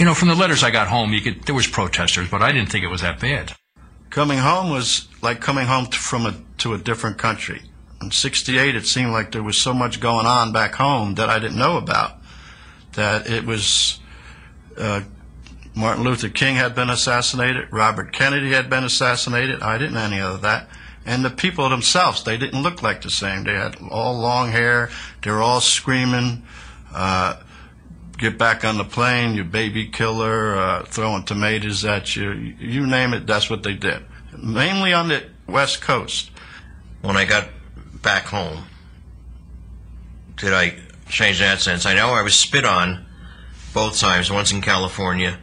you know, from the letters I got home, you could there was protesters, but I didn't think it was that bad. Coming home was like coming home to, from a to a different country. In '68, it seemed like there was so much going on back home that I didn't know about. That it was uh, Martin Luther King had been assassinated, Robert Kennedy had been assassinated. I didn't know any of that. And the people themselves, they didn't look like the same. They had all long hair. They were all screaming, uh, "Get back on the plane, you baby killer!" Uh, throwing tomatoes at you. You name it, that's what they did. Mainly on the West Coast. When I got back home, did I change that sense? I know I was spit on both times. Once in California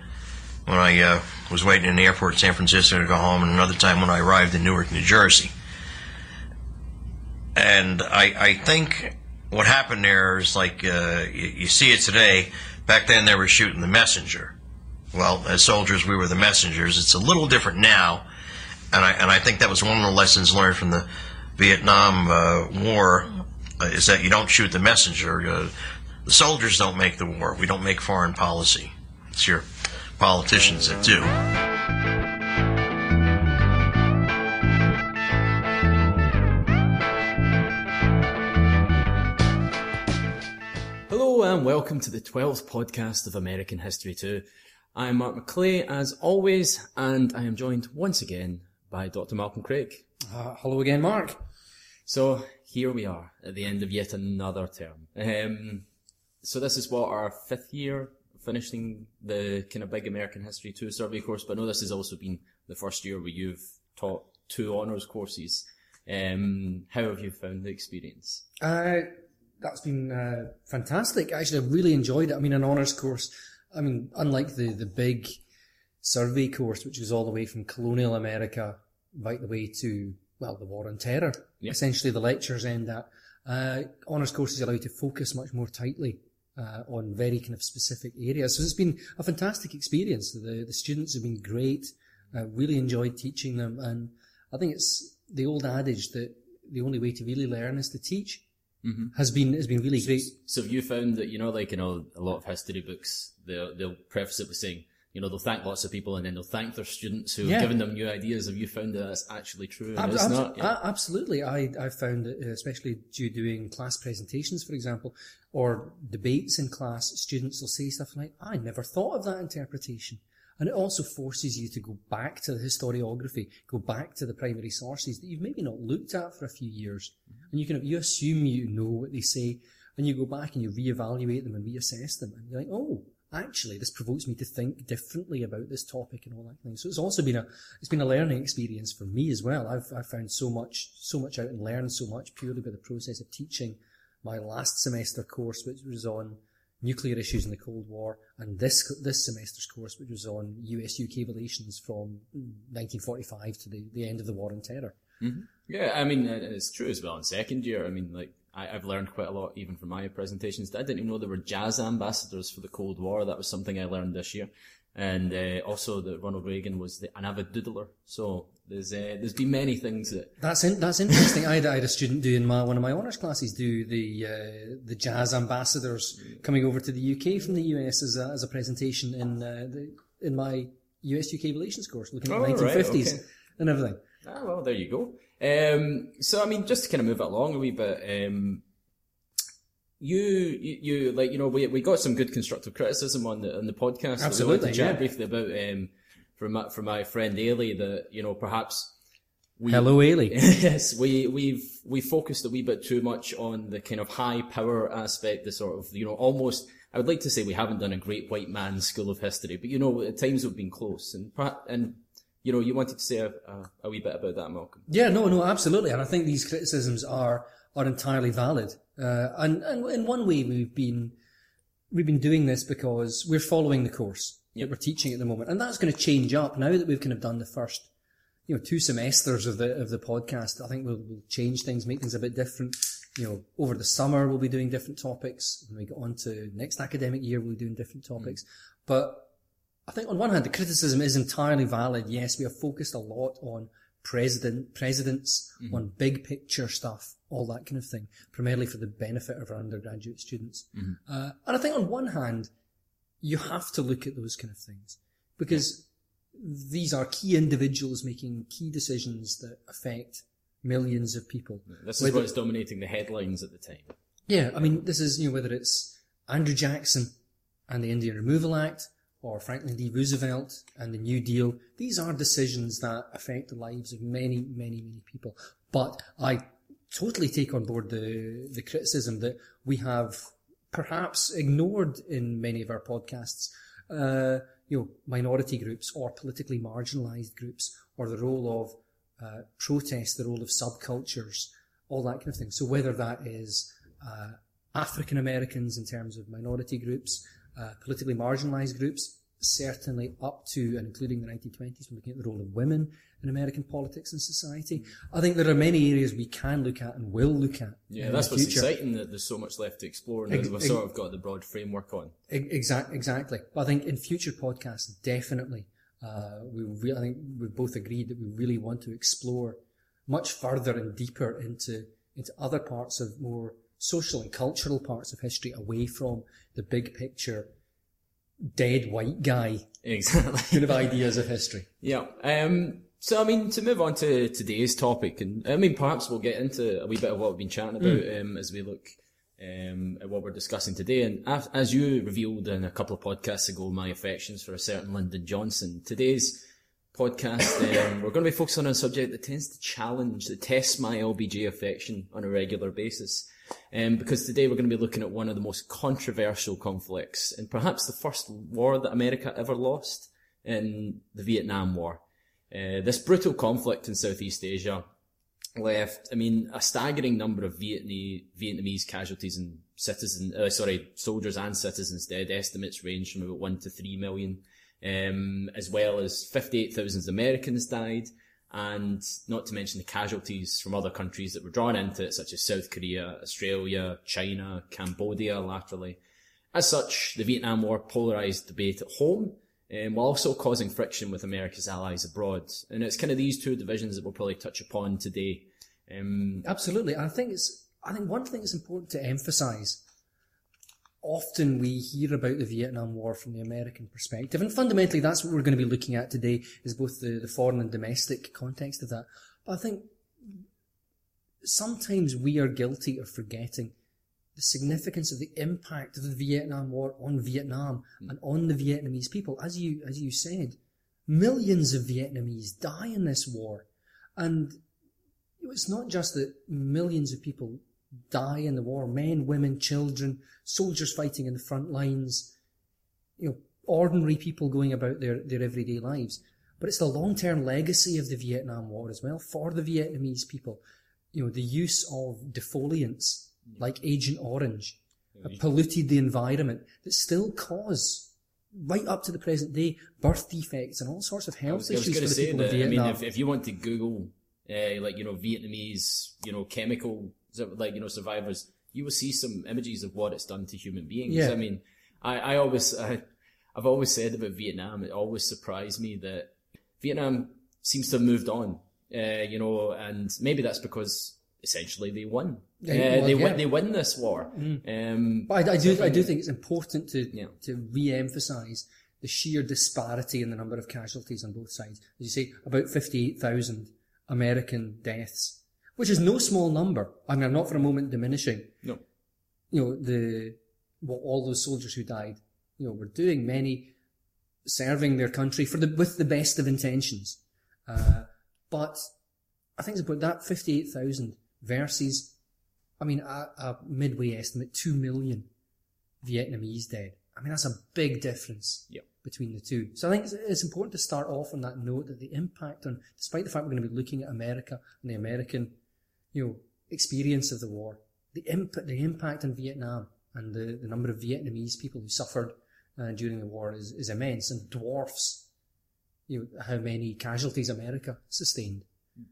when I uh, was waiting in the airport in San Francisco to go home, and another time when I arrived in Newark, New Jersey. And I, I think what happened there is like uh, you, you see it today. Back then, they were shooting the messenger. Well, as soldiers, we were the messengers. It's a little different now, and I and I think that was one of the lessons learned from the Vietnam uh, War uh, is that you don't shoot the messenger. Uh, the soldiers don't make the war. We don't make foreign policy. It's your politicians that do. And welcome to the 12th podcast of American History 2. I am Mark McLay as always, and I am joined once again by Dr. Malcolm Craig. Uh, hello again, Mark. So here we are at the end of yet another term. Um, so this is what our fifth year finishing the kind of big American History 2 survey course, but I know this has also been the first year where you've taught two honours courses. Um, how have you found the experience? Uh, that's been uh, fantastic. Actually, I really enjoyed it. I mean, an honours course, I mean, unlike the, the big survey course, which was all the way from colonial America right the way to, well, the war on terror, Yeah. essentially the lectures end at, uh, honours courses allow you to focus much more tightly uh, on very kind of specific areas. So it's been a fantastic experience. The, the students have been great. I really enjoyed teaching them. And I think it's the old adage that the only way to really learn is to teach Mm-hmm. has been, has been really great. So have you found that, you know, like, you know, a lot of history books, they'll, they'll preface it with saying, you know, they'll thank lots of people and then they'll thank their students who Yeah. have given them new ideas. Have you found that that's actually true? Ab- it's abso- not? Yeah. absolutely. I, I found that, especially due doing class presentations, for example, or debates in class, students will say stuff like, I never thought of that interpretation. And it also forces you to go back to the historiography, go back to the primary sources that you've maybe not looked at for a few years. Mm-hmm. And you can, you assume you know what they say, and you go back and you reevaluate them and reassess them, and you're like, oh, actually, this provokes me to think differently about this topic and all that thing. So it's also been a, it's been a learning experience for me as well. I've, I've found so much, so much out and learned so much purely by the process of teaching my last semester course, which was on nuclear issues in the Cold War, and this, this semester's course, which was on US-UK relations from 1945 to the, the end of the War on Terror. Yeah, I mean, it's true as well in second year. I mean, like, I, I've learned quite a lot even from my presentations. I didn't even know there were jazz ambassadors for the Cold War. That was something I learned this year. And uh, also that Ronald Reagan was the, an avid doodler. So there's uh, there's been many things that That's in, that's interesting. I, had, I had a student do in my one of my honours classes do the uh, the jazz ambassadors coming over to the UK from the US as a, as a presentation in uh, the, in my US UK relations course, looking at Oh, the right, 1950s okay. and everything. Ah, well, there you go. Um, so, I mean, just to kind of move it along a wee bit, um, you, you, you, like, you know, we, we got some good constructive criticism on the, on the podcast. So we wanted Absolutely, to chat yeah. briefly about, um, from my, from my friend Ailey that, you know, perhaps we, Hello, Ailey. yes, we, we've, we focused a wee bit too much on the kind of high power aspect, the sort of, you know, almost, I would like to say we haven't done a great white man school of history, but you know, at times we've been close and, and, you know, you wanted to say a, a, a wee bit about that, Malcolm. Yeah, no, no, absolutely. And I think these criticisms are, are entirely valid. Uh, and, and in one way we've been, we've been doing this because we're following the course that we're teaching at the moment. And that's going to change up now that we've kind of done the first, you know, two semesters of the, of the podcast. I think we'll, we'll change things, make things a bit different. You know, over the summer we'll be doing different topics. When we get on to next academic year, we'll be doing different mm. topics. But I think on one hand, the criticism is entirely valid. Yes, we have focused a lot on president, presidents, mm-hmm. on big picture stuff, all that kind of thing, primarily for the benefit of our undergraduate students. Mm-hmm. Uh, and I think on one hand, you have to look at those kind of things because these are key individuals making key decisions that affect millions of people. This is Whether- what's dominating the headlines at the time. Yeah, I mean, this is, you know, whether it's Andrew Jackson and the Indian Removal Act or Franklin D. Roosevelt and the New Deal, these are decisions that affect the lives of many, many, many people. But I totally take on board the, the criticism that we have perhaps ignored in many of our podcasts, uh, you know, minority groups or politically marginalized groups or the role of uh, protest, the role of subcultures, all that kind of thing. So whether that is uh, African Americans in terms of minority groups, uh, politically marginalized groups, certainly up to and including the 1920s, we're looking at the role of women in American politics and society. I think there are many areas we can look at and will look at. Yeah, that's what's future. exciting that there's so much left to explore and Ex- we've ex- sort of got the broad framework on. Exactly, exactly. But I think in future podcasts, definitely, uh, we re- I think we've both agreed that we really want to explore much further and deeper into into other parts of more social and cultural parts of history, away from the big picture, dead white guy Exactly. kind of ideas of history. Yeah. Um, so, I mean, to move on to today's topic, and I mean, perhaps we'll get into a wee bit of what we've been chatting about um, as we look um, at what we're discussing today. And as, as you revealed in a couple of podcasts ago, my affections for a certain Lyndon Johnson, today's podcast, um, we're going to be focusing on a subject that tends to challenge, that tests my LBJ affection on a regular basis. Um, because today we're going to be looking at one of the most controversial conflicts and perhaps the first war that America ever lost in the Vietnam War. Uh, this brutal conflict in Southeast Asia left, I mean, a staggering number of Vietnamese, casualties and citizens, uh, sorry, soldiers and citizens dead. Estimates range from about one to three million, um, as well as 58,000 Americans died, and not to mention the casualties from other countries that were drawn into it, such as South Korea, Australia, China, Cambodia laterally. As such, the Vietnam War polarized debate at home, um, while also causing friction with America's allies abroad. And it's kind of these two divisions that we'll probably touch upon today. Um, Absolutely. I think it's, I think one thing that's important to emphasize. Often we hear about the Vietnam War from the American perspective, and fundamentally that's what we're going to be looking at today is both the, the foreign and domestic context of that. But I think sometimes we are guilty of forgetting the significance of the impact of the Vietnam War on Vietnam hmm. and on the Vietnamese people. As you, as you said, millions of Vietnamese die in this war. And it's not just that millions of people die in the war men, women, children, soldiers fighting in the front lines, you know, ordinary people going about their, their everyday lives. But it's the long term legacy of the Vietnam War as well for the Vietnamese people. You know, the use of defoliants like Agent Orange polluted the environment that still cause, right up to the present day, birth defects and all sorts of health was, I was issues for the say people that. of I mean, if, if you want to Google, uh, like you know, Vietnamese, you know, chemical, like you know, survivors, you will see some images of what it's done to human beings. Yeah. I mean, I, I always, I, I've always said about Vietnam, it always surprised me that Vietnam seems to have moved on. Uh, you know, and maybe that's because essentially they won. Yeah, Uh, they yeah. win. They win this war. Um, But I, I do, I do think it's important to Yeah. to re-emphasise the sheer disparity in the number of casualties on both sides. As you say, about fifty-eight thousand American deaths, which is no small number. I mean, I'm not for a moment diminishing. no. You know the what all those soldiers who died, you know, were doing. Many serving their country for the with the best of intentions, uh, but I think it's about that fifty-eight thousand versus I mean, a, a midway estimate, 2 million Vietnamese dead. I mean, that's a big difference Yep. between the two. So I think it's, it's important to start off on that note that the impact on, despite the fact we're going to be looking at America and the American, you know, experience of the war, the impact, the impact on Vietnam and the, the number of Vietnamese people who suffered uh, during the war is, is immense and dwarfs, you know, how many casualties America sustained.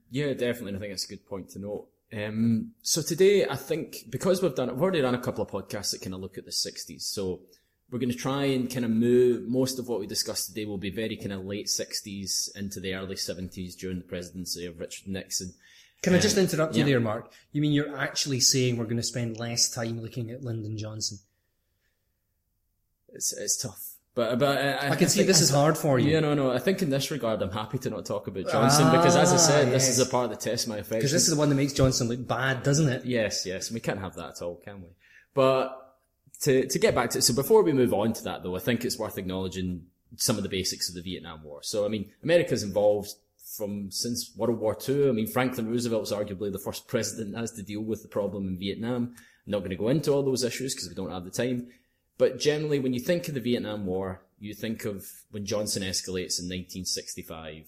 Yeah, definitely. and I think it's a good point to note. Um, so today, I think because we've done, we've already done a couple of podcasts that kind of look at the '60s. So we're going to try and kind of move. Most of what we discuss today will be very kind of late '60s into the early '70s during the presidency of Richard Nixon. Can I just um, interrupt you yeah. there, Mark? You mean you're actually saying we're going to spend less time looking at Lyndon Johnson? It's it's tough. But but uh, I, I can see this is hard for you. Yeah, no, no. I think in this regard, I'm happy to not talk about Johnson ah, because, as I said, this is a part that tests my affection. Because this is the one that makes Johnson look bad, doesn't it? Yes, yes. We can't have that at all, can we? But to to get back to it, so before we move on to that though, I think it's worth acknowledging some of the basics of the Vietnam War. So I mean, America's involved from since World War II. I mean, Franklin Roosevelt Roosevelt's arguably the first president that has to deal with the problem in Vietnam. I'm not going to go into all those issues because we don't have the time. But generally, when you think of the Vietnam War, you think of when Johnson escalates in 1965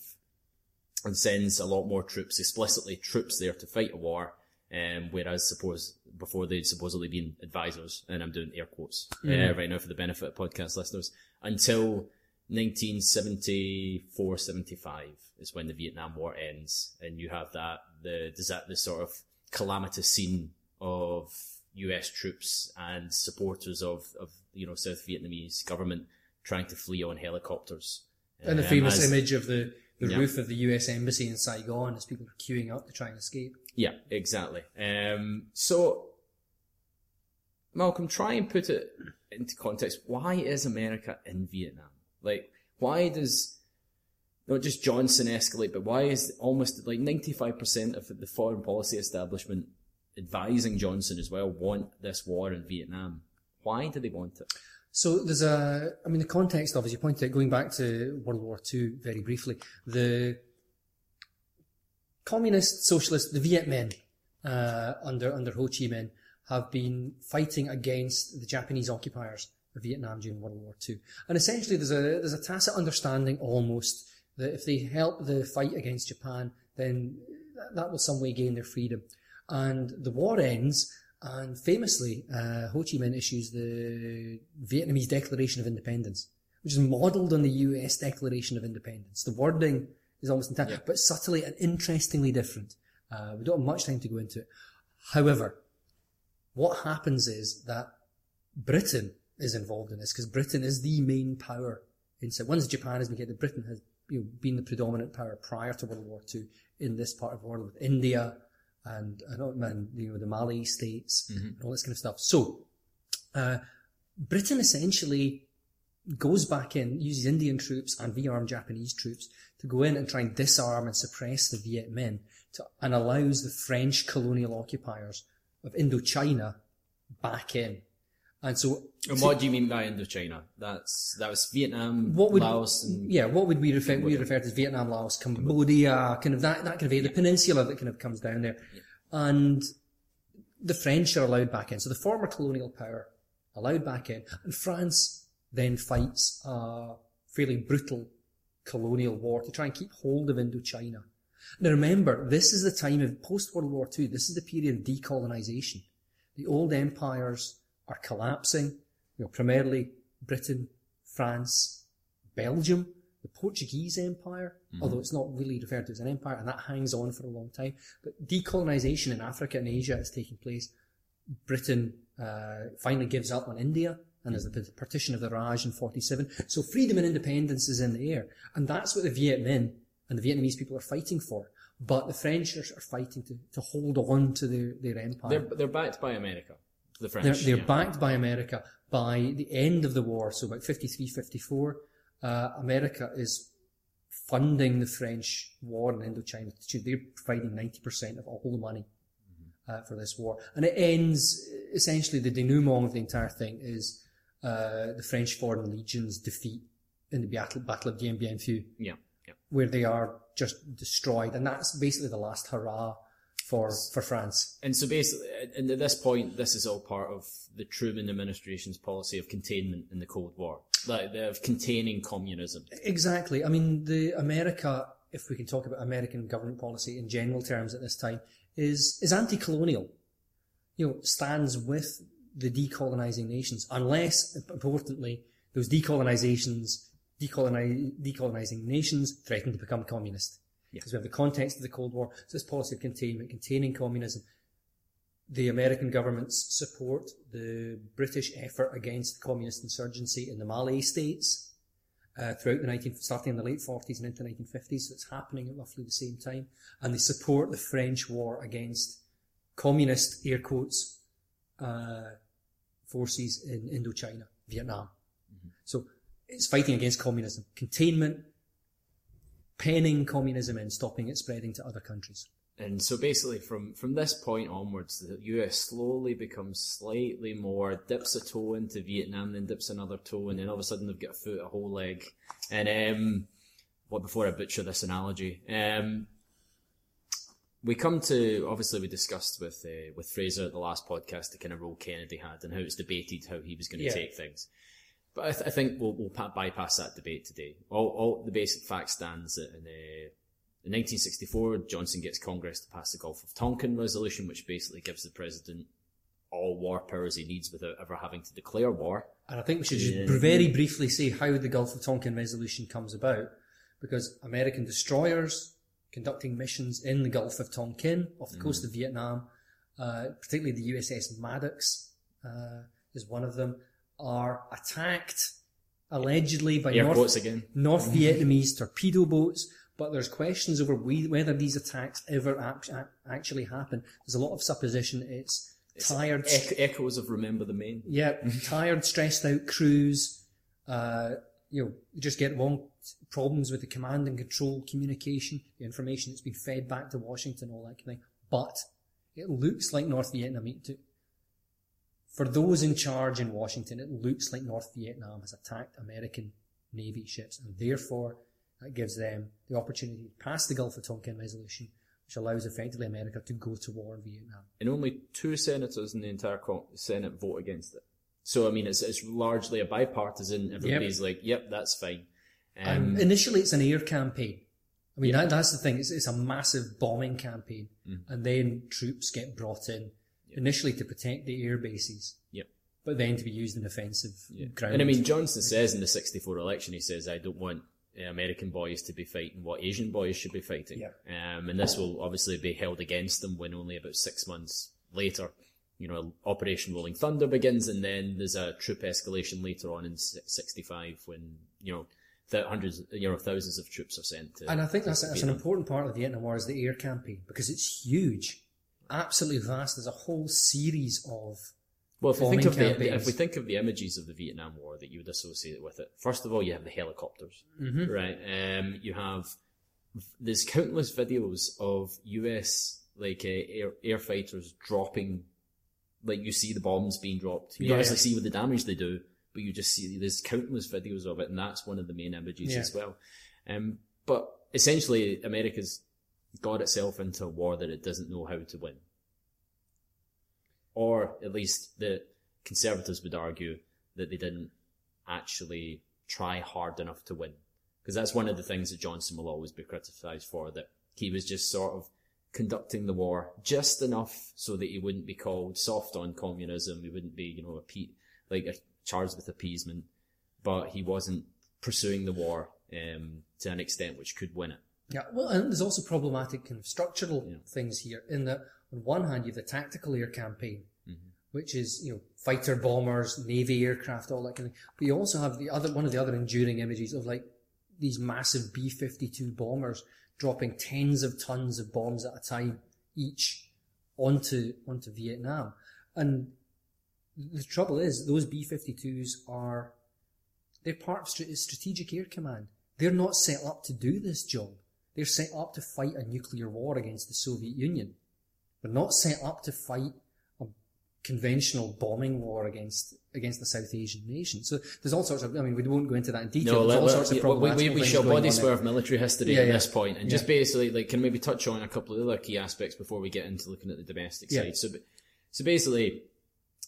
and sends a lot more troops, explicitly troops there to fight a war, um, whereas suppose before they'd supposedly been advisors, and I'm doing air quotes uh, right now for the benefit of podcast listeners, until 1974, 75 is when the Vietnam War ends, and you have that the that the sort of calamitous scene of U.S. troops and supporters of of you know South Vietnamese government trying to flee on helicopters. And the Um, famous as- image of the, the Yeah. roof of the US embassy in Saigon as people are queuing up to try and escape. Yeah, exactly. Um, so, Malcolm, try and put it into context. Why is America in Vietnam? Like, why does not just Johnson escalate, but why is almost like 95% of the foreign policy establishment advising Johnson as well want this war in Vietnam? Why do they want it? So there's a, I mean, the context of, as you pointed out, going back to World War II very briefly, the communist, socialist, the Viet Minh, uh, under, under Ho Chi Minh have been fighting against the Japanese occupiers Vietnam during World War II. And essentially there's a, there's a tacit understanding almost that if they help the fight against Japan, then that, that will some way gain their freedom. And the war ends, and famously, uh, Ho Chi Minh issues the Vietnamese Declaration of Independence, which is modelled on the US Declaration of Independence. The wording is almost intact, but subtly and interestingly different. Uh, we don't have much time to go into it. However, what happens is that Britain is involved in this because Britain is the main power in so. Once Japan has been get Britain has you know, been the predominant power prior to World War II in this part of the world with India and, and, and you know the Malay states and all this kind of stuff. So uh, Britain essentially goes back in, uses Indian troops and V-armed Japanese troops to go in and try and disarm and suppress the Viet Minh to, and allows the French colonial occupiers of Indochina back in. And so, And what do you mean by Indochina? That's that was Vietnam, what would Laos, and yeah, what would we refer we refer to as Vietnam, Laos, Cambodia, kind of that that kind of area, the peninsula that kind of comes down there, and the French are allowed back in. So the former colonial power allowed back in, and France then fights a fairly brutal colonial war to try and keep hold of Indochina. Now remember, this is the time of post World War II. This is the period of decolonisation. The old empires are collapsing. You know, primarily Britain, France, Belgium, the Portuguese Empire, although it's not really referred to as an empire, and that hangs on for a long time. But decolonisation in Africa and Asia is taking place. Britain uh, finally gives up on India, and there's the partition of the Raj in 47. So freedom and independence is in the air. And that's what the Viet Minh and the Vietnamese people are fighting for. But the French are, are fighting to, to hold on to their, their empire. they're they're backed by America, the French. They're, they're yeah. backed by America by the end of the war, so about 53, 54. Uh, America is funding the French war in Indochina. They're providing 90% of all the money uh, for this war. And it ends, essentially, the denouement of the entire thing is uh, the French Foreign Legion's defeat in the Battle, battle of Dien Bien Phu, Yeah, yeah. where they are just destroyed. And that's basically the last hurrah for, for France. And so basically, and at this point, this is all part of the Truman administration's policy of containment in the Cold War, like of containing communism. Exactly. I mean, the America, if we can talk about American government policy in general terms at this time, is is anti-colonial. You know, stands with the decolonizing nations, unless, importantly, those decolonizations, decolonize, decolonizing nations threaten to become communist. Because we have the context of the Cold War, so this policy of containment, containing communism. The American governments support the British effort against the communist insurgency in the Malay states uh, throughout the 19, starting in the late 40s and into the 1950s, so it's happening at roughly the same time. And they support the French war against communist, air quotes, uh, forces in Indochina, Vietnam. So it's fighting against communism, containment, penning communism and stopping it spreading to other countries. And so basically, from, from this point onwards, the US slowly becomes slightly more dips a toe into Vietnam, then dips another toe, and then all of a sudden they've got a foot, a whole leg. And um, what before I butcher this analogy, um, we come to obviously we discussed with uh, with Fraser at the last podcast the kind of role Kennedy had and how it's debated how he was going to Yeah. take things. But I, th- I think we'll, we'll pa- bypass that debate today. All, all the basic fact stands that in, uh, in 1964, Johnson gets Congress to pass the Gulf of Tonkin resolution, which basically gives the president all war powers he needs without ever having to declare war. And I think we should just Yeah. very briefly say how the Gulf of Tonkin resolution comes about, because American destroyers conducting missions in the Gulf of Tonkin off the coast of Vietnam, uh, particularly the USS Maddox uh, is one of them, are attacked allegedly by North. North Vietnamese torpedo boats. But there's questions over we, whether these attacks ever act, act- actually happen. There's a lot of supposition. It's, tired, Ech- echoes of Remember the Maine. yeah, tired, stressed out crews. Uh, you know, you just get wrong problems with the command and control communication, the information that's been fed back to Washington, all that kind of thing. But it looks like North Vietnam. For those in charge in Washington, it looks like North Vietnam has attacked American Navy ships, and therefore that gives them the opportunity to pass the Gulf of Tonkin resolution, which allows effectively America to go to war in Vietnam. and only two senators in the entire Senate vote against it. So I mean, it's it's largely a bipartisan. Everybody's like, "Yep, that's fine." Um, Um, initially, it's an air campaign. I mean, that, that's the thing. It's, it's a massive bombing campaign, Mm. and then troops get brought in initially to protect the air bases, yep. but then to be used in offensive ground. And I mean, Johnson says in the '64 election, he says, "I don't want uh, American boys to be fighting what Asian boys should be fighting." Yeah. Um, and this will obviously be held against them when only about six months later, you know, Operation Rolling Thunder begins, and then there's a troop escalation later on in '65 when you know. Th- hundreds, you know, thousands of troops are sent to. and I think that's, that's an important part of the Vietnam War is the air campaign because it's huge, absolutely vast. There's a whole series of Well, if we think of the if we think of the images of the Vietnam War that you would associate with it, first of all, you have the helicopters, Mm-hmm. right? Um, you have there's countless videos of U.S. like uh, air air fighters dropping, like you see the bombs being dropped. You don't actually see what the damage they do, but you just see there's countless videos of it, and that's one of the main images Yeah. as well. Um, but essentially, America's got itself into a war that it doesn't know how to win or at least the conservatives would argue that they didn't actually try hard enough to win. Because that's one of the things that Johnson will always be criticised for, that he was just sort of conducting the war just enough so that he wouldn't be called soft on communism, he wouldn't be, you know, appe- like uh, charged with appeasement, but he wasn't pursuing the war um, to an extent which could win it. Yeah, well, and there's also problematic kind of structural Yeah. things here. In that, on one hand, you have the tactical air campaign, Mm-hmm. which is you know fighter bombers, navy aircraft, all that kind of thing. But you also have the other one of the other enduring images of like these massive B-52 bombers dropping tens of tons of bombs at a time each onto onto Vietnam. And the trouble is, those B-52s are they're part of strategic air command. They're not set up to do this job. They're set up to fight a nuclear war against the Soviet Union. They're not set up to fight a conventional bombing war against against the South Asian nation. So there's all sorts of. I mean, we won't go into that in detail. No, there's all sorts of yeah, we, we, we shall body swerve military history Yeah, at yeah. this point and just basically like can maybe touch on a couple of other key aspects before we get into looking at the domestic Yeah. side. So, so basically,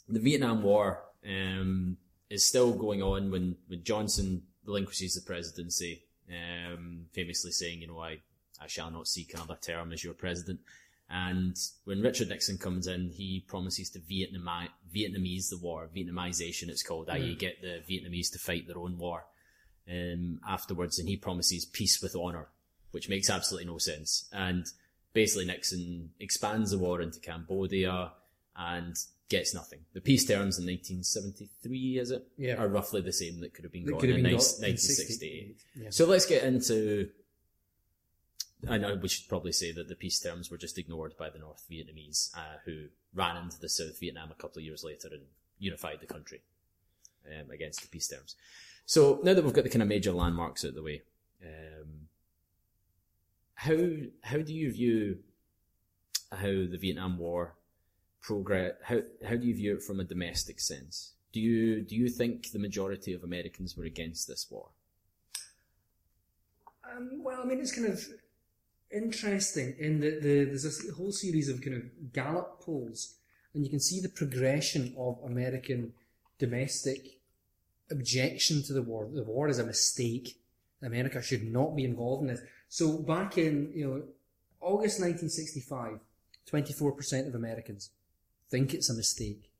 the Vietnam War um, is still going on when when Johnson relinquishes the presidency, um, famously saying, you know, I I shall not seek another term as your president. And when Richard Nixon comes in, he promises to Vietnami- Vietnamese the war, Vietnamization it's called, i.e. get the Vietnamese to fight their own war um, afterwards, and he promises peace with honor, which makes absolutely no sense. And basically, Nixon expands the war into Cambodia and gets nothing. The peace terms in 1973, is it? Yeah. Are roughly the same that could have been That have in been 19- in 1968. Yeah. So let's get into. I know we should probably say that the peace terms were just ignored by the North Vietnamese, uh, who ran into the South Vietnam a couple of years later and unified the country um, against the peace terms. So now that we've got the kind of major landmarks out of the way, um, how how do you view how the Vietnam War progress? How how do you view it from a domestic sense? Do you do you think the majority of Americans were against this war? Um, well, I mean, it's kind of interesting in that the, there's a whole series of kind of Gallup polls, and you can see the progression of American domestic objection to the war. The war is a mistake. America should not be involved in this. So back in you know August 1965, 24% of Americans think it's a mistake.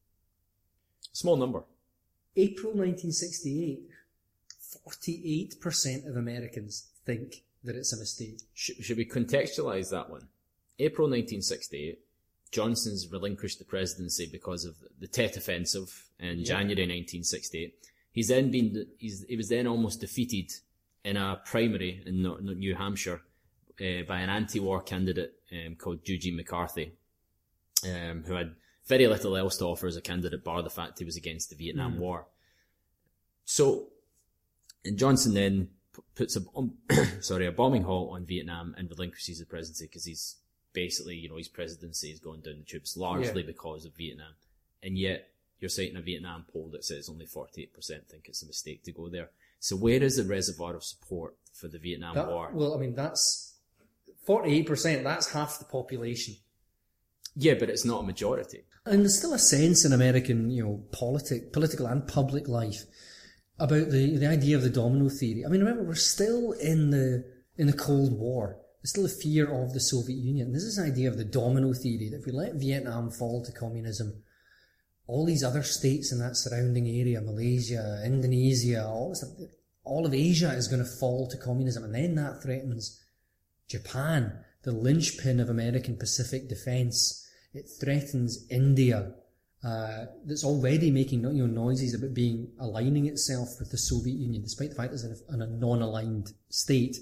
Small number. April 1968, 48% of Americans think that it's a mistake. Sh- should we contextualize that one? April 1968, Johnson's relinquished the presidency because of the Tet Offensive in January 1968. He's then been, he's, he was then almost defeated in a primary in New Hampshire uh, by an anti-war candidate um, called Eugene McCarthy, um, who had very little else to offer as a candidate, bar the fact he was against the Vietnam mm. War. So, and Johnson then puts a sorry a bombing halt on Vietnam and relinquishes the presidency because he's basically you know his presidency is going down the tubes largely Yeah. because of Vietnam, and yet you're citing a Vietnam poll that says only 48% think it's a mistake to go there. So where is the reservoir of support for the Vietnam That- War? Well, I mean, that's 48%, that's half the population. yeah, but it's not a majority. And there's still a sense in American, you know, politic, political and public life about the, the idea of the domino theory. I mean, remember, we're still in the, in the Cold War. There's still a fear of the Soviet Union. There's this idea of the domino theory that if we let Vietnam fall to communism, all these other states in that surrounding area, Malaysia, Indonesia, all this, all of Asia is going to fall to communism. And then that threatens Japan, the linchpin of American Pacific defense. It threatens India, uh, that's already making you know, noises about being aligning itself with the Soviet Union, despite the fact that it's in a, non-aligned state.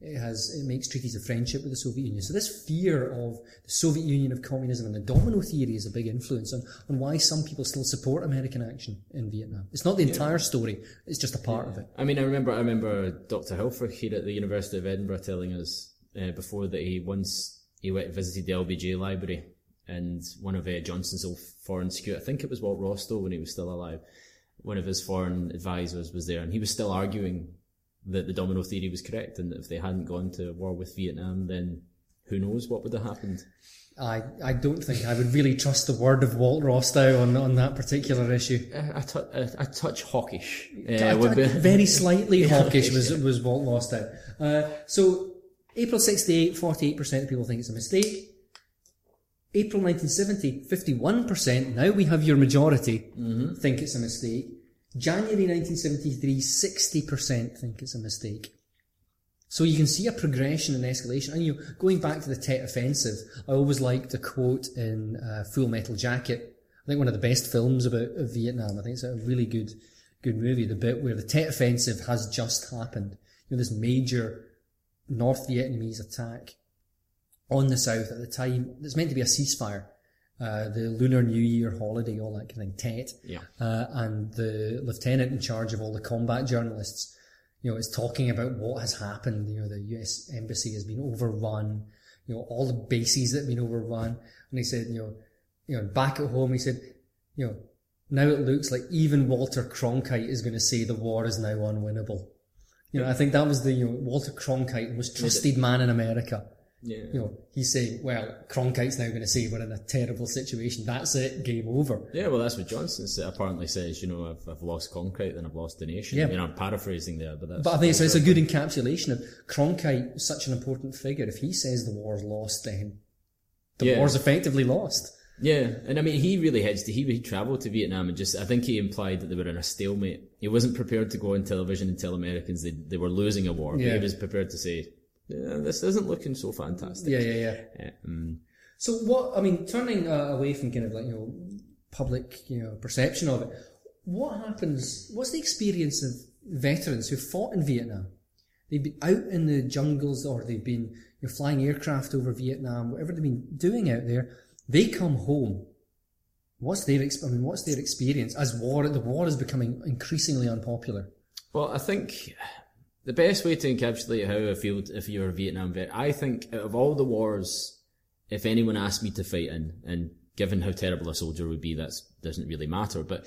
It has it makes treaties of friendship with the Soviet Union. So this fear of the Soviet Union of communism and the domino theory is a big influence on, on why some people still support American action in Vietnam. It's not the entire story; it's just a part of it. I mean, I remember, I remember Dr. Hilfer here at the University of Edinburgh telling us uh, before that he once he went visited the LBJ library, and one of uh, Johnson's old foreign security, I think it was Walt Rostow when he was still alive, one of his foreign advisors was there, and he was still arguing that the domino theory was correct, and that if they hadn't gone to war with Vietnam, then who knows what would have happened. I, I don't think I would really trust the word of Walt Rostow on, on that particular issue. A, a, a, a touch hawkish uh, I- would be very slightly hawkish was was Walt Rostow. Uh, so April 68, 48% of people think it's a mistake. April 1970, 51%, now we have your majority, think it's a mistake. January 1973, 60% think it's a mistake. So you can see a progression and escalation. And you know, going back to the Tet Offensive, I always liked a quote in uh, Full Metal Jacket. I think one of the best films about Vietnam. I think it's a really good, good movie. The bit where the Tet Offensive has just happened. You know, this major North Vietnamese attack on the south at the time. It's meant to be a ceasefire. Uh, the Lunar New Year holiday, all that kind of thing, Tet. Yeah. Uh, and the lieutenant in charge of all the combat journalists, you know, is talking about what has happened. You know, the U.S. embassy has been overrun. You know, all the bases that have been overrun. And he said, you know, you know, back at home, he said, you know, now it looks like even Walter Cronkite is going to say the war is now unwinnable. You know, I think that was the, you know, Walter Cronkite, the most trusted man in America. Yeah. You know, he's saying, well, Cronkite's now going to say we're in a terrible situation. That's it. Game over. Yeah, well, that's what Johnson apparently says. You know, if I've lost Cronkite, then I've lost the nation. Yeah. You know, I'm paraphrasing there, but that's. But I think it's, it's a good encapsulation of Cronkite, such an important figure. If he says the war's lost, then the Yeah. war's effectively lost. Yeah, and I mean, he really hedged. He he travelled to Vietnam and just. I think he implied that they were in a stalemate. He wasn't prepared to go on television and tell Americans they they were losing a war. Yeah. he was prepared to say, yeah, "This isn't looking so fantastic." Yeah, yeah, yeah. Um, So what, I mean, turning uh, away from kind of like, you know, public, you know, perception of it, what happens, what's the experience of veterans who fought in Vietnam? They've been out in the jungles or they've been you know, flying aircraft over Vietnam, whatever they've been doing out there. They come home. What's their, I mean, what's their experience as war, the war is becoming increasingly unpopular? Well, I think the best way to encapsulate how I feel if you're a Vietnam vet, I think out of all the wars, if anyone asked me to fight in, and given how terrible a soldier would be, that doesn't really matter. But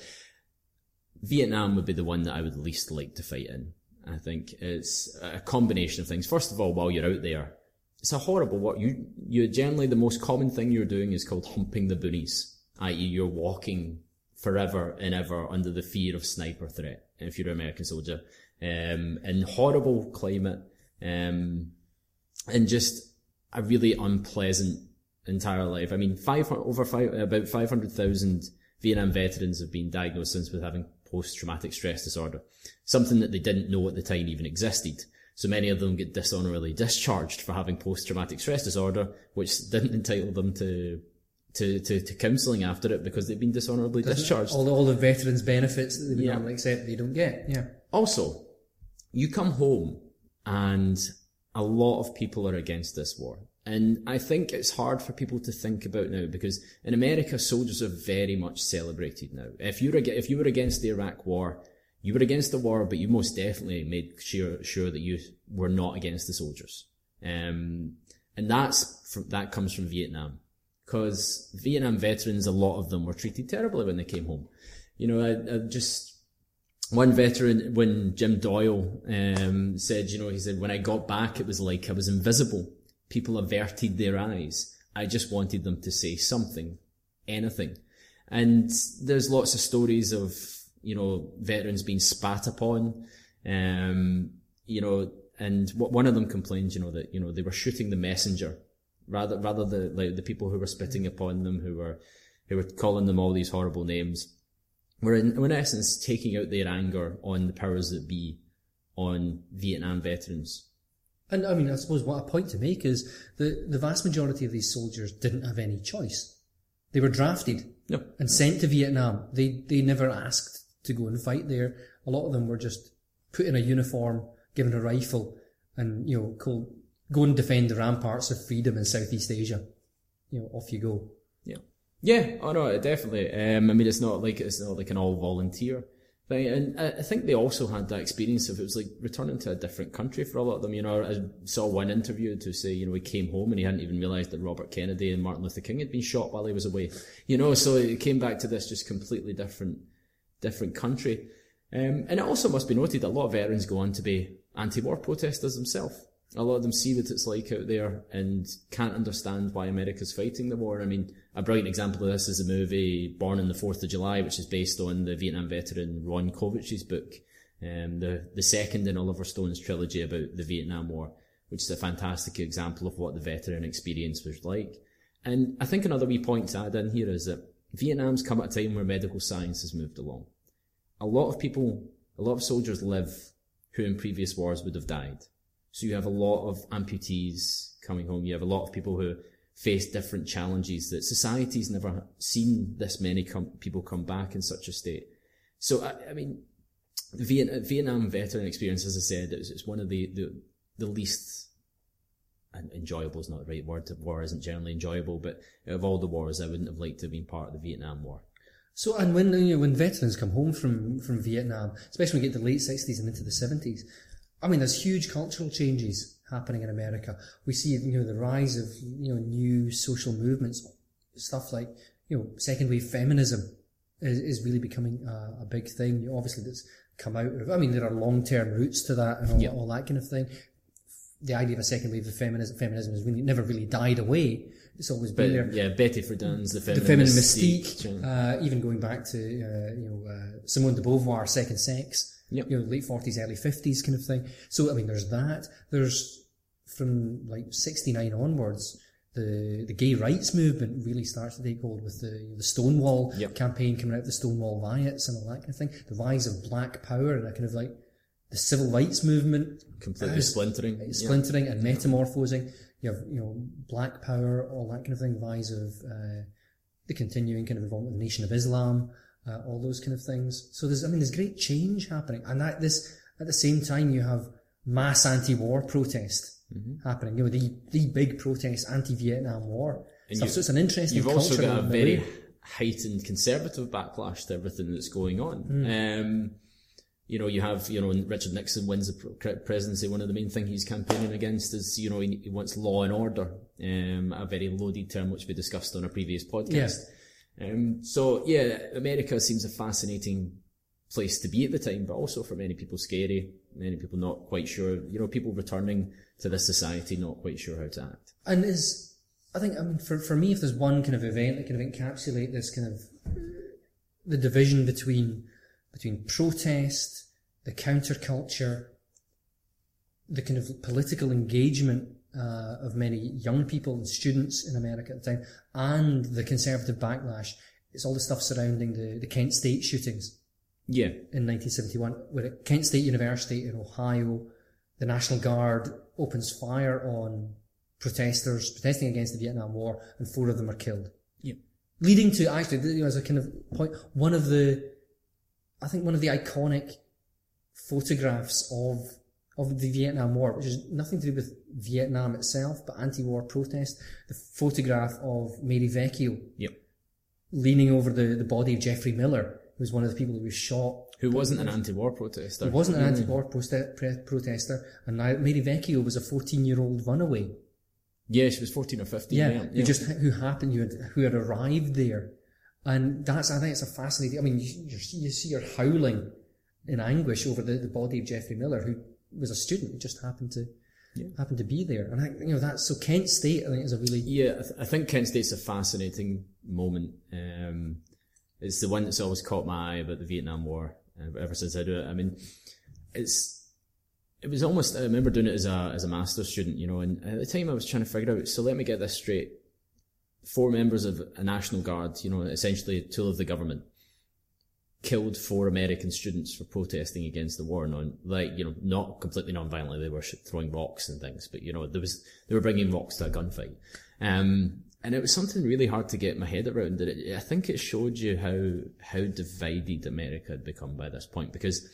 Vietnam would be the one that I would least like to fight in. I think it's a combination of things. First of all, while you're out there, it's a horrible war. You, you generally the most common thing you're doing is called humping the boonies, i.e., you're walking forever and ever under the fear of sniper threat. If you're an American soldier, um, in horrible climate, um, and just a really unpleasant entire life. I mean, five over five about five hundred thousand Vietnam veterans have been diagnosed since with having post-traumatic stress disorder, something that they didn't know at the time even existed. So many of them get dishonorably discharged for having post-traumatic stress disorder, which didn't entitle them to to, to, to counselling after it because they've been dishonorably discharged. All the, all the veterans' benefits that they would Yeah. normally accept, they don't get. Yeah. Also, you come home and a lot of people are against this war. And I think it's hard for people to think about now because in America, soldiers are very much celebrated now. If you're if you were against the Iraq war, you were against the war, but you most definitely made sure sure that you were not against the soldiers. Um, and that's from, that comes from Vietnam because Vietnam veterans, a lot of them were treated terribly when they came home. You know, I, I just one veteran, when Jim Doyle um, said, you know, he said, when I got back, it was like I was invisible. People averted their eyes. I just wanted them to say something, anything. And there's lots of stories of, you know, veterans being spat upon, um, you know, and one of them complained, you know, that, you know, they were shooting the messenger rather, rather the, like the people who were spitting upon them, who were, who were calling them all these horrible names were in, were in essence taking out their anger on the powers that be on Vietnam veterans. And I mean, I suppose what a point to make is the, the vast majority of these soldiers didn't have any choice. They were drafted No. and sent to Vietnam. They, they never asked to go and fight there. A lot of them were just put in a uniform, given a rifle, and, you know, called, go and defend the ramparts of freedom in Southeast Asia. You know, off you go. Yeah. Yeah. Oh no, definitely. Um, I mean, it's not like it's not like an all volunteer thing, and I, think they also had that experience of it was like returning to a different country for a lot of them. You know, I saw one interview to say, you know, he came home and he hadn't even realised that Robert Kennedy and Martin Luther King had been shot while he was away. You know, so he came back to this just completely different, different country. Um, and it also must be noted that a lot of veterans go on to be anti-war protesters themselves. A lot of them see what it's like out there and can't understand why America's fighting the war. I mean, a brilliant example of this is the movie Born on the Fourth of July, which is based on the Vietnam veteran Ron Kovic's book, um, the the second in Oliver Stone's trilogy about the Vietnam War, which is a fantastic example of what the veteran experience was like. And I think another wee point to add in here is that Vietnam's come at a time where medical science has moved along. A lot of people, a lot of soldiers live who in previous wars would have died. So you have a lot of amputees coming home. You have a lot of people who face different challenges that society's never seen this many com- people come back in such a state. So I, I mean, Viet- Vietnam veteran experience, as I said, it's, it's one of the, the, the least enjoyable is not the right word. War isn't generally enjoyable, but of all the wars, I wouldn't have liked to have been part of the Vietnam War. So, and when you know, when veterans come home from from Vietnam, especially when we get to the late sixties and into the seventies, I mean, there's huge cultural changes happening in America. We see, you know, the rise of you know new social movements, stuff like you know second wave feminism is, is really becoming a, a big thing. Obviously, that's come out of. I mean, there are long term roots to that and all, Yeah. all that kind of thing. The idea of a second wave of feminism, feminism has really never really died away. It's always But been there yeah, Betty Friedan's the the feminine, feminine mystique. mystique, uh, even going back to uh, you know uh, Simone de Beauvoir, Second Sex, Yep. you know late forties, early fifties kind of thing. So I mean, there's that. There's from like '69 onwards, the the gay rights movement really starts to take hold with the the Stonewall Yep. campaign coming out the Stonewall riots and all that kind of thing. The rise of Black Power and a kind of like the civil rights movement completely uh, splintering. Yeah. splintering and metamorphosing. You have, you know, black power, all that kind of thing, rise of uh, the continuing kind of involvement of the Nation of Islam, uh, all those kind of things. So there's, I mean, there's great change happening, and that this at the same time you have mass anti-war protest Mm-hmm. happening. You know, the the big protest anti-Vietnam War. And stuff. you- so it's an interesting. You've also got a very heightened conservative backlash to everything that's going on. Um, you know, you have, you know, when Richard Nixon wins the presidency, one of the main things he's campaigning against is, you know, he, he wants law and order, um, a very loaded term which we discussed on a previous podcast. Um, so yeah, America seems a fascinating place to be at the time, but also for many people scary. Many people not quite sure, you know, people returning to this society not quite sure how to act. And is, I think, I mean, for, for me, if there's one kind of event that kind of encapsulate this kind of, the division between, between protest, the counterculture, the kind of political engagement uh, of many young people and students in America at the time, and the conservative backlash, it's all the stuff surrounding the, the Kent State shootings Yeah. in 1971, where at Kent State University in Ohio, the National Guard opens fire on protesters protesting against the Vietnam War, and four of them are killed. Yep. Leading to actually, you know, as a kind of point, one of the, I think one of the iconic photographs of of the Vietnam War, which is nothing to do with Vietnam itself, but anti-war protest. The photograph of Mary Vecchio Yep. leaning over the, the body of Jeffrey Miller, who was one of the people who was shot Who wasn't an anti-war protester. he wasn't an mm. anti-war proste- pre- protester, and now Mary Vecchio was a 14-year-old runaway. Yeah, she was 14 or 15. Yeah, Yeah. who just who happened, who had, who had arrived there, and that's I think it's a fascinating. I mean, you, you, you see her howling in anguish over the, the body of Jeffrey Miller, who was a student who just happened to happened to be there, and I you know that's so Kent State. I think is a really Yeah, I, th- I think Kent State's a fascinating moment. Um, it's the one that's always caught my eye about the Vietnam War uh, ever since I do it. I mean, it's it was almost. I remember doing it as a as a master's student, you know, and at the time I was trying to figure out. So let me get this straight: four members of a National Guard, you know, essentially a tool of the government, killed four American students for protesting against the war. Non, like you know, not completely non-violently. They were throwing rocks and things, but you know, there was they were bringing rocks to a gunfight. Um, and it was something really hard to get my head around. That I think it showed you how how divided America had become by this point because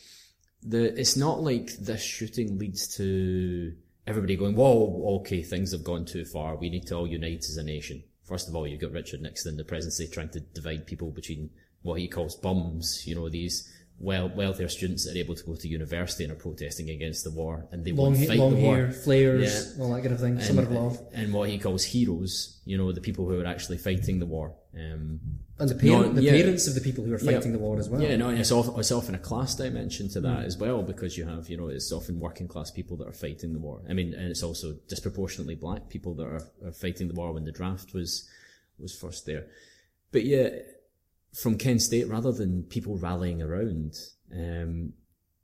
the it's not like this shooting leads to everybody going, "Whoa, okay, things have gone too far. We need to all unite as a nation." First of all, you've got Richard Nixon in the presidency trying to divide people between what he calls bums, you know, these well wealthier students that are able to go to university and are protesting against the war, and they long, won't fight long the war hair, flares, all that kind of thing. Summer of love, and what he calls heroes, you know, the people who are actually fighting the war. Um, and the, parent, No, the yeah. parents of the people who are fighting the war as well. yeah, no, and it's, of, it's often a class dimension to that as well because you have, you know, it's often working class people that are fighting the war. I mean, and it's also disproportionately black people that are, are fighting the war when the draft was was first there. But yeah, from Kent State, rather than people rallying around, um,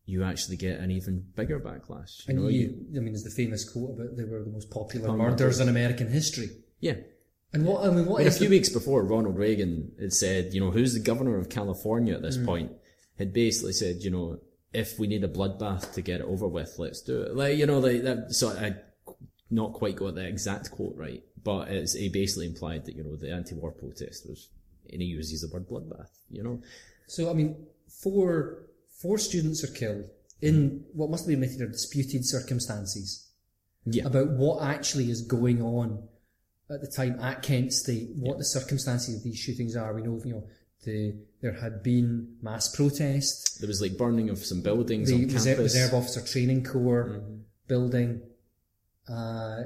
you actually get an even bigger backlash. You And know, you, you- I mean, there's the famous quote about they were the most popular Common murders in American history. yeah, And what I mean, what I mean, a few the- weeks before, Ronald Reagan had said, you know, who's the governor of California at this point, had basically said, you know, if we need a bloodbath to get it over with, let's do it. Like, you know, like that. So I not quite got the exact quote right, but it's, he basically implied that you know the anti-war protesters, and he uses the word bloodbath. You know, So, I mean, four, four students are killed in what must be admitted are disputed circumstances yeah, about what actually is going on at the time at Kent State, what the circumstances of these shootings are. We know, you know, the, there had been mass protest, there was like burning of some buildings the on Reserve, campus. Reserve Officer Training Corps building, uh,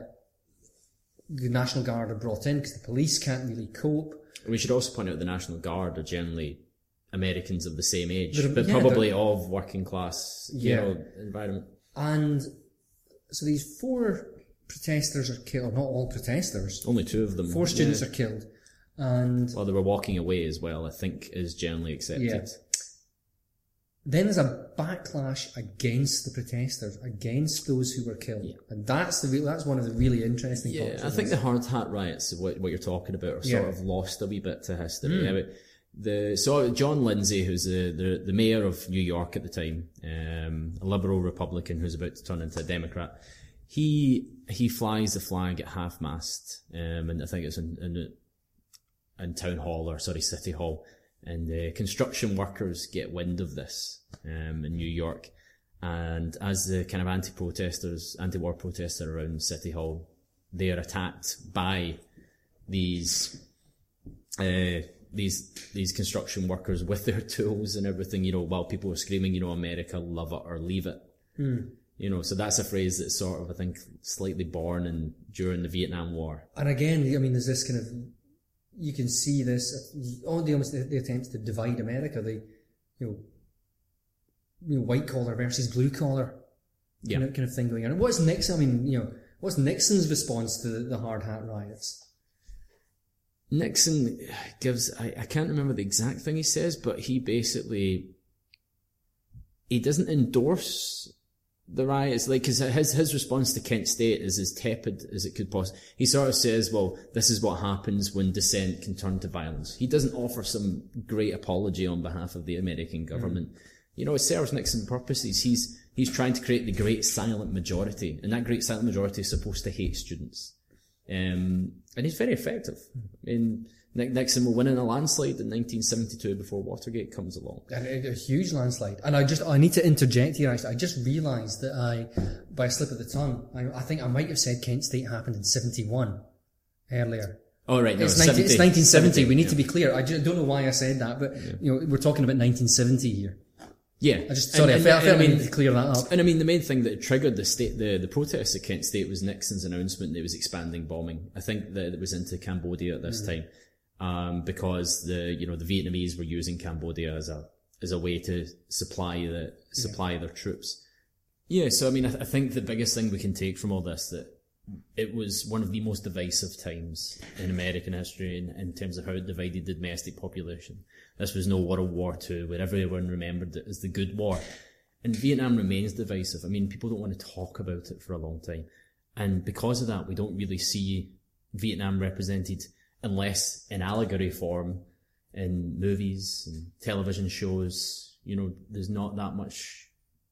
the National Guard are brought in because the police can't really cope. We should also point out the National Guard are generally Americans of the same age, They're- but yeah, probably of working class, you Yeah. know, environment. And so these four protesters are killed, not all protesters. Only two of them. Four students yeah. are killed. And Well, they were walking away as well. I think is generally accepted. Yeah. then there's a backlash against the protesters, against those who were killed. And that's the real, that's one of the really interesting Yeah. I think the hard hat riots, what what you're talking about, are Yeah. sort of lost a wee bit to history. Yeah, but the so John Lindsay, who's the, the the mayor of New York at the time, um, a liberal Republican who's about to turn into a Democrat, he he flies the flag at half mast, um, and I think it's in, in in town hall or sorry city hall, and the construction workers get wind of this um, in New York, and as the kind of anti-protesters, anti-war protesters around city hall, they are attacked by these uh, these these construction workers with their tools and everything, you know, while people are screaming, you know, America, love it or leave it. You know, so that's a phrase that's sort of, I think, slightly born in during the Vietnam War. And again, I mean, there's this kind of, you can see this, all the almost the, the attempts to divide America, the, you know, you know, white collar versus blue collar, Yeah. kind, of, kind of thing going on. And what's Nixon? I mean, you know, what's Nixon's response to the, the hard hat riots? Nixon gives I, I can't remember the exact thing he says, but he basically he doesn't endorse the riots like because his his response to Kent State is as tepid as it could possibly. He sort of says, "Well, this is what happens when dissent can turn to violence." He doesn't offer some great apology on behalf of the American government. You know, it serves Nixon purposes. He's he's trying to create the great silent majority, and that great silent majority is supposed to hate students. Um, and he's very effective. I mean, Nixon will win in a landslide in 1972 before Watergate comes along. And a, huge landslide. And I just, I need to interject here. Actually, I just realised that I, by a slip of the tongue, I, I think I might have said Kent State happened in '71 earlier. Oh, right, no, It's, 19, it's 1970. 70, We need yeah. to be clear. I just don't know why I said that, but you know, we're talking about 1970 here. Yeah. I just sorry, I felt, I felt we needed to clear that up. And I mean, the main thing that triggered the state, the, the protests at Kent State was Nixon's announcement that he was expanding bombing. I think that it was into Cambodia at this mm. time, um, because the, you know, the Vietnamese were using Cambodia as a, as a way to supply the, supply their troops. Yeah. So, I mean, I, th- I think the biggest thing we can take from all this that it was one of the most divisive times in American history in, in terms of how it divided the domestic population. This was no World War II where everyone remembered it as the good war. And Vietnam remains divisive. I mean, people don't want to talk about it for a long time. And because of that, we don't really see Vietnam represented unless in allegory form in movies and television shows. You know, there's not that much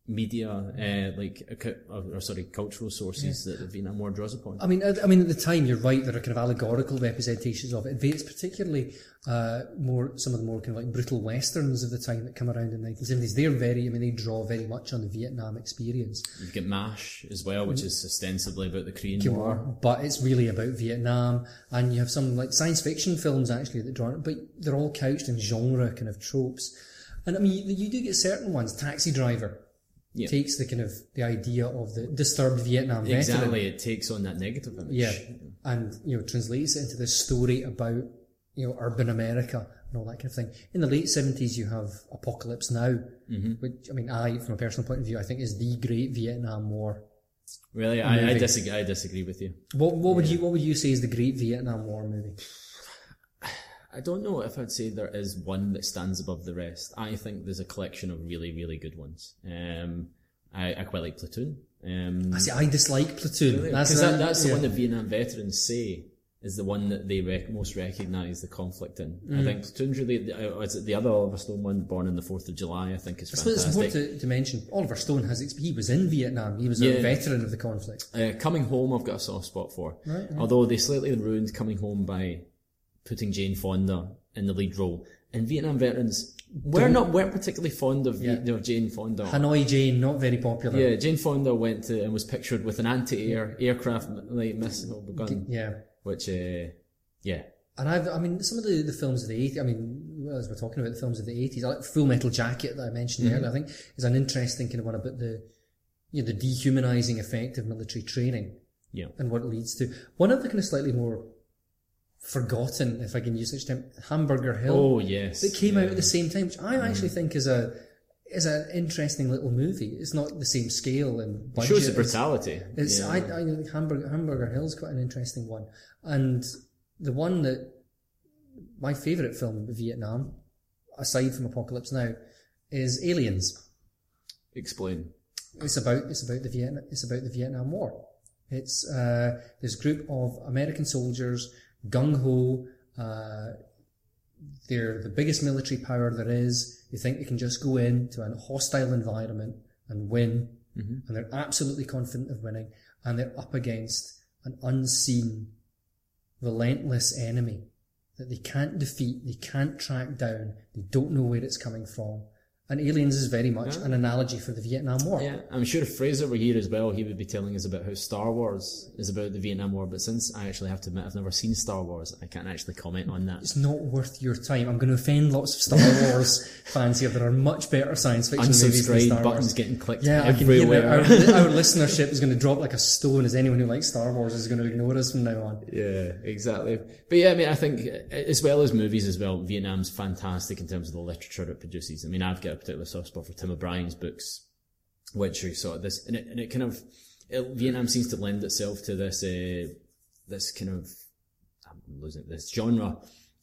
media, uh, like, or, or sorry, cultural sources that the Vietnam War draws upon. I mean, I, I mean, at the time, you're right. There are kind of allegorical representations of it. It's particularly uh, more some of the more kind of like brutal westerns of the time that come around in the 1970s. They're very, I mean, they draw very much on the Vietnam experience. You've got MASH as well, which is ostensibly about the Korean War. War, but it's really about Vietnam. And you have some like science fiction films actually that draw but they're all couched in genre kind of tropes. And I mean, you, you do get certain ones. Taxi Driver Yeah. takes the kind of the idea of the disturbed Vietnam veteran. Exactly, it takes on that negative image. Yeah, and you know translates it into this story about you know urban America and all that kind of thing. In the late seventies, you have Apocalypse Now, Mm-hmm. which I mean, I from a personal point of view, I think is the great Vietnam War. Really, I, I disagree. I disagree with you. What what would you what would you say is the great Vietnam War movie? I don't know if I'd say there is one that stands above the rest. I think there's a collection of really, really good ones. Um, I, I quite like Platoon. Um, I see. I dislike Platoon. That's that, that's the one that Vietnam veterans say is the one that they rec- most recognise the conflict in. Mm. I think Platoon's really, uh, is it the other Oliver Stone one, Born on the 4th of July, I think is fantastic. So it's important to, to mention Oliver Stone has he was in Vietnam. He was Yeah. a veteran of the conflict. Uh, Coming Home, I've got a soft spot for. Right, right. Although they slightly ruined Coming Home by putting Jane Fonda in the lead role. And Vietnam veterans we're not weren't particularly fond of, Yeah. of Jane Fonda. Hanoi Jane, not very popular. Yeah, Jane Fonda went to and was pictured with an anti-air aircraft like missile gun, yeah. which uh, yeah, And I've, I mean, some of the, the films of the 80s, I mean, as we're talking about the films of the 80s, I like Full Metal Jacket that I mentioned Mm-hmm. earlier, I think is an interesting kind of one about the, you know, the dehumanizing effect of military training yeah. and what it leads to. One of the kind of slightly more forgotten, if I can use such term, Hamburger Hill. Oh yes, that came yeah. Mm. out at the same time, which I actually think is a, is an interesting little movie. It's not the same scale and budget. shows the brutality. it's yeah. I, I think Hamburger Hamburger Hill's quite an interesting one, and the one that my favourite film Vietnam, aside from Apocalypse Now, is Aliens. Explain. It's about it's about the Vietnam it's about the Vietnam War. It's uh, this group of American soldiers, gung ho. Uh, they're the biggest military power there is. They think they can just go into a hostile environment and win, and they're absolutely confident of winning. And they're up against an unseen, relentless enemy that they can't defeat, they can't track down, they don't know where it's coming from, And Aliens is very much an analogy for the Vietnam War. Yeah, I'm sure if Fraser were here as well, he would be telling us about how Star Wars is about the Vietnam War. But since I actually have to admit I've never seen Star Wars, I can't actually comment on that. It's not worth your time. I'm going to offend lots of Star Wars fans here. There are much better science fiction movies than Star buttons Wars. getting clicked Yeah, I can hear everywhere. Our, our listenership is going to drop like a stone as anyone who likes Star Wars is going to ignore us from now on. Yeah, exactly. But yeah, I mean, I think uh, as well as movies as well, Vietnam's fantastic in terms of the literature it produces. I mean, I've got a particular soft spot for Tim O'Brien's books, which are sort of this, and it, and it kind of, it, Vietnam seems to lend itself to this, uh, this kind of, I'm losing it, this genre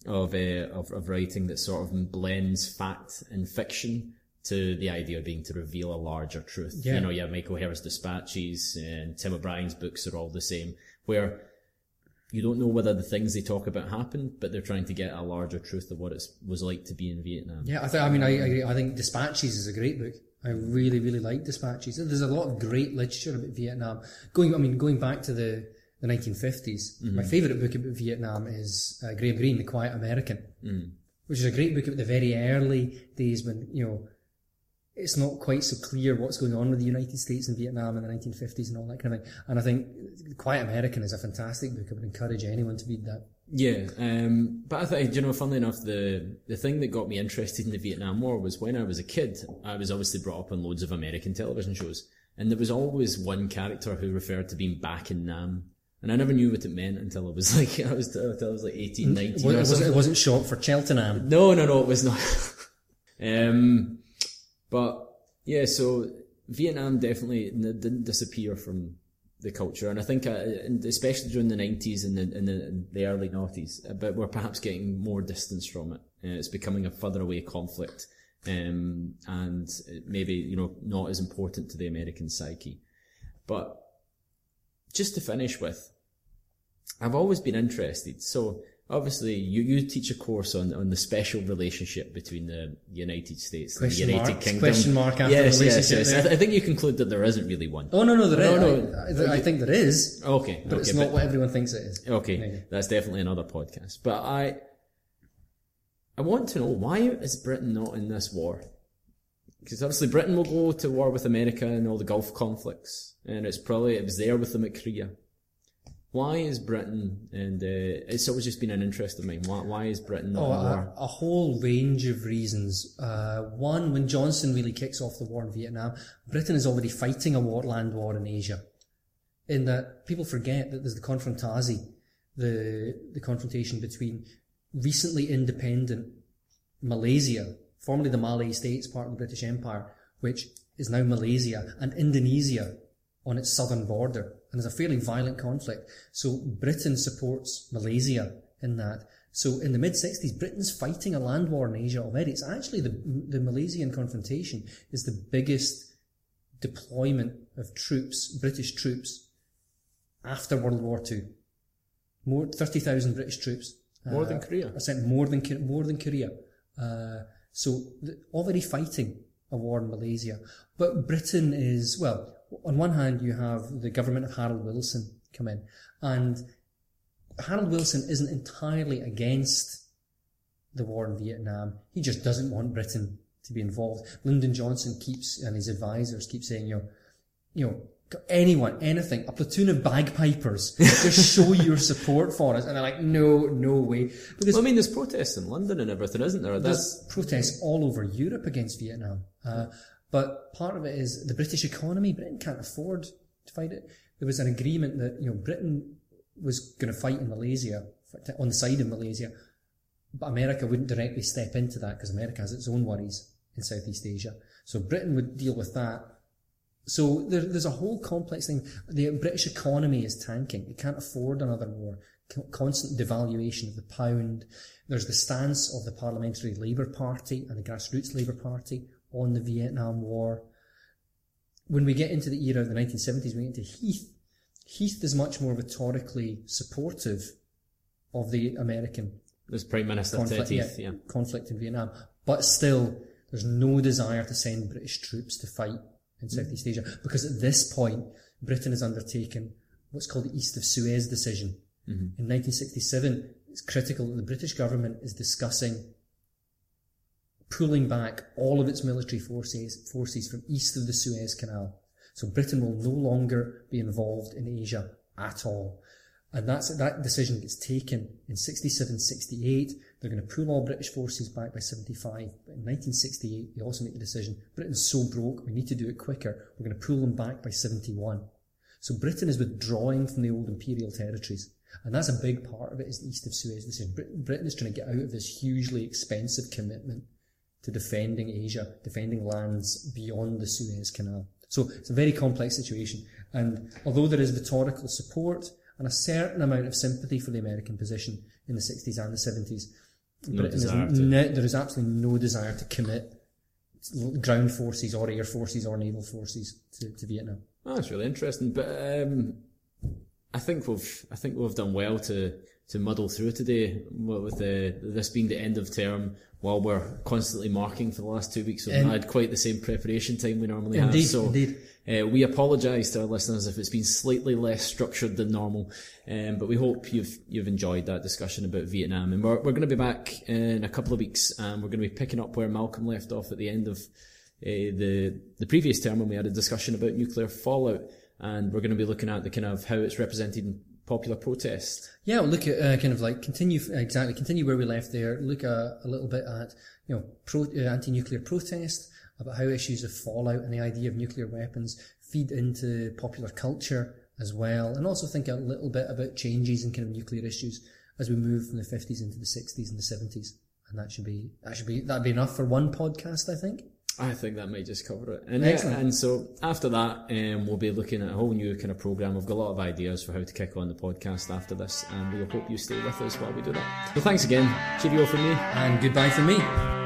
of, uh, of, of writing that sort of blends fact and fiction to the idea of being to reveal a larger truth. Yeah. You know, you have Michael Herr's Dispatches and Tim O'Brien's books are all the same, where you don't know whether the things they talk about happened, but they're trying to get a larger truth of what it was like to be in Vietnam. Yeah, I, th- I mean, I, I agree. I think Dispatches is a great book. I really, really like Dispatches. There's a lot of great literature about Vietnam. Going, I mean, going back to the, the 1950s, my favourite book about Vietnam is uh, Graham Greene, The Quiet American, which is a great book about the very early days when, you know, it's not quite so clear what's going on with the United States and Vietnam in the 1950s and all that kind of thing. And I think Quiet American is a fantastic book. I would encourage anyone to read that. Yeah, um, but I think, you know, funnily enough, the, the thing that got me interested in the Vietnam War was when I was a kid, I was obviously brought up on loads of American television shows, and there was always one character who referred to being back in Nam. And I never knew what it meant until I was like, I was, until I was like 18, 19 It or wasn't, it wasn't short for Cheltenham. No, no, no, it was not. um, but yeah, so Vietnam definitely didn't disappear from the culture, and I think, uh, especially during the nineties and the, and the, the early noughties, uh, but we're perhaps getting more distance from it. Uh, it's becoming a further away conflict, um, and maybe you know not as important to the American psyche. But just to finish with, I've always been interested. So obviously, you, you teach a course on, on the special relationship between the United States Question and the United mark? Kingdom. Question mark after yes, yes, relationship yes. there? I, I think you conclude that there isn't really one. Oh no, no, there is. No, no. I, I, think there is, Okay, but okay, it's not what everyone thinks it is. Okay, Maybe. that's definitely another podcast. But I, I want to know why is Britain not in this war? Because obviously Britain will go to war with America and all the Gulf conflicts, and it's probably it was there with them at Korea. Why is Britain and uh, it's always just been an interest of mine. Why, why is Britain not Oh, a, war? a whole range of reasons. Uh, one, when Johnson really kicks off the war in Vietnam, Britain is already fighting a war, land war in Asia. In that people forget that there's the Konfrontasi, the the confrontation between recently independent Malaysia, formerly the Malay States, part of the British Empire, which is now Malaysia, and Indonesia on its southern border. And there's a fairly violent conflict. So Britain supports Malaysia in that. So in the mid 60s, Britain's fighting a land war in Asia already. It's actually the, the Malaysian confrontation is the biggest deployment of troops, British troops, after World War II. More, 30,000 British troops. More uh, than Korea. I said more than more than Korea. Uh, so already fighting a war in Malaysia, but Britain is well. On one hand, you have the government of Harold Wilson come in, and Harold Wilson isn't entirely against the war in Vietnam. He just doesn't want Britain to be involved. Lyndon Johnson keeps and his advisors keep saying, you know, you know, anyone, anything, a platoon of bagpipers, just show your support for us. And they're like, no, no way. Because Well, I mean, there's protests in London and everything, isn't there? That's there's protests all over Europe against Vietnam. Uh, but part of it is the British economy. Britain can't afford to fight it. There was an agreement that, you know, Britain was going to fight in Malaysia, on the side of Malaysia, but America wouldn't directly step into that because America has its own worries in Southeast Asia. So Britain would deal with that. So there, there's a whole complex thing. The British economy is tanking. It can't afford another war. Constant devaluation of the pound. There's the stance of the Parliamentary Labour Party and the Grassroots Labour Party on the Vietnam War. When we get into the era of the 1970s, we get into Heath. Heath is much more rhetorically supportive of the American there's Prime Minister conflict, Ted yeah, yeah. conflict in Vietnam. But still, there's no desire to send British troops to fight in Southeast Asia because at this point, Britain has undertaken what's called the East of Suez decision. Mm-hmm. In 1967, it's critical that the British government is discussing pulling back all of its military forces, forces from east of the Suez Canal. So Britain will no longer be involved in Asia at all. And that's, that decision gets taken in 67, 68. They're going to pull all British forces back by 75. But in 1968, they also make the decision, Britain's so broke, we need to do it quicker. We're going to pull them back by 71. So Britain is withdrawing from the old imperial territories. And that's a big part of it is the east of Suez decision. Britain is trying to get out of this hugely expensive commitment to defending Asia, defending lands beyond the Suez Canal. So it's a very complex situation. And although there is rhetorical support and a certain amount of sympathy for the American position in the 60s and the 70s, No is desire there is absolutely no desire to commit ground forces or air forces or naval forces to, to Vietnam. Oh, that's really interesting. But um, I think we've I think we've done well to to muddle through today with the this being the end of term while we're constantly marking for the last two weeks. We've not had quite the same preparation time we normally Indeed, have. So indeed. Uh, we apologise to our listeners if it's been slightly less structured than normal, um, but we hope you've you've enjoyed that discussion about Vietnam. And we're we're going to be back in a couple of weeks, and we're going to be picking up where Malcolm left off at the end of uh, the the previous term when we had a discussion about nuclear fallout, and we're going to be looking at the kind of how it's represented in popular protest. Yeah, we'll look at uh, kind of like continue exactly continue where we left there. Look a, a little bit at you know pro, uh, anti-nuclear protest about how issues of fallout and the idea of nuclear weapons feed into popular culture as well, and also think a little bit about changes in kind of nuclear issues as we move from the fifties into the sixties and the seventies. And that should be that should be that'd be enough for one podcast, I think. I think that might just cover it. And, Excellent. and so after that, um, we'll be looking at a whole new kind of program. We've got a lot of ideas for how to kick on the podcast after this, and we hope you stay with us while we do that. So thanks again. Cheerio from me. And goodbye from me.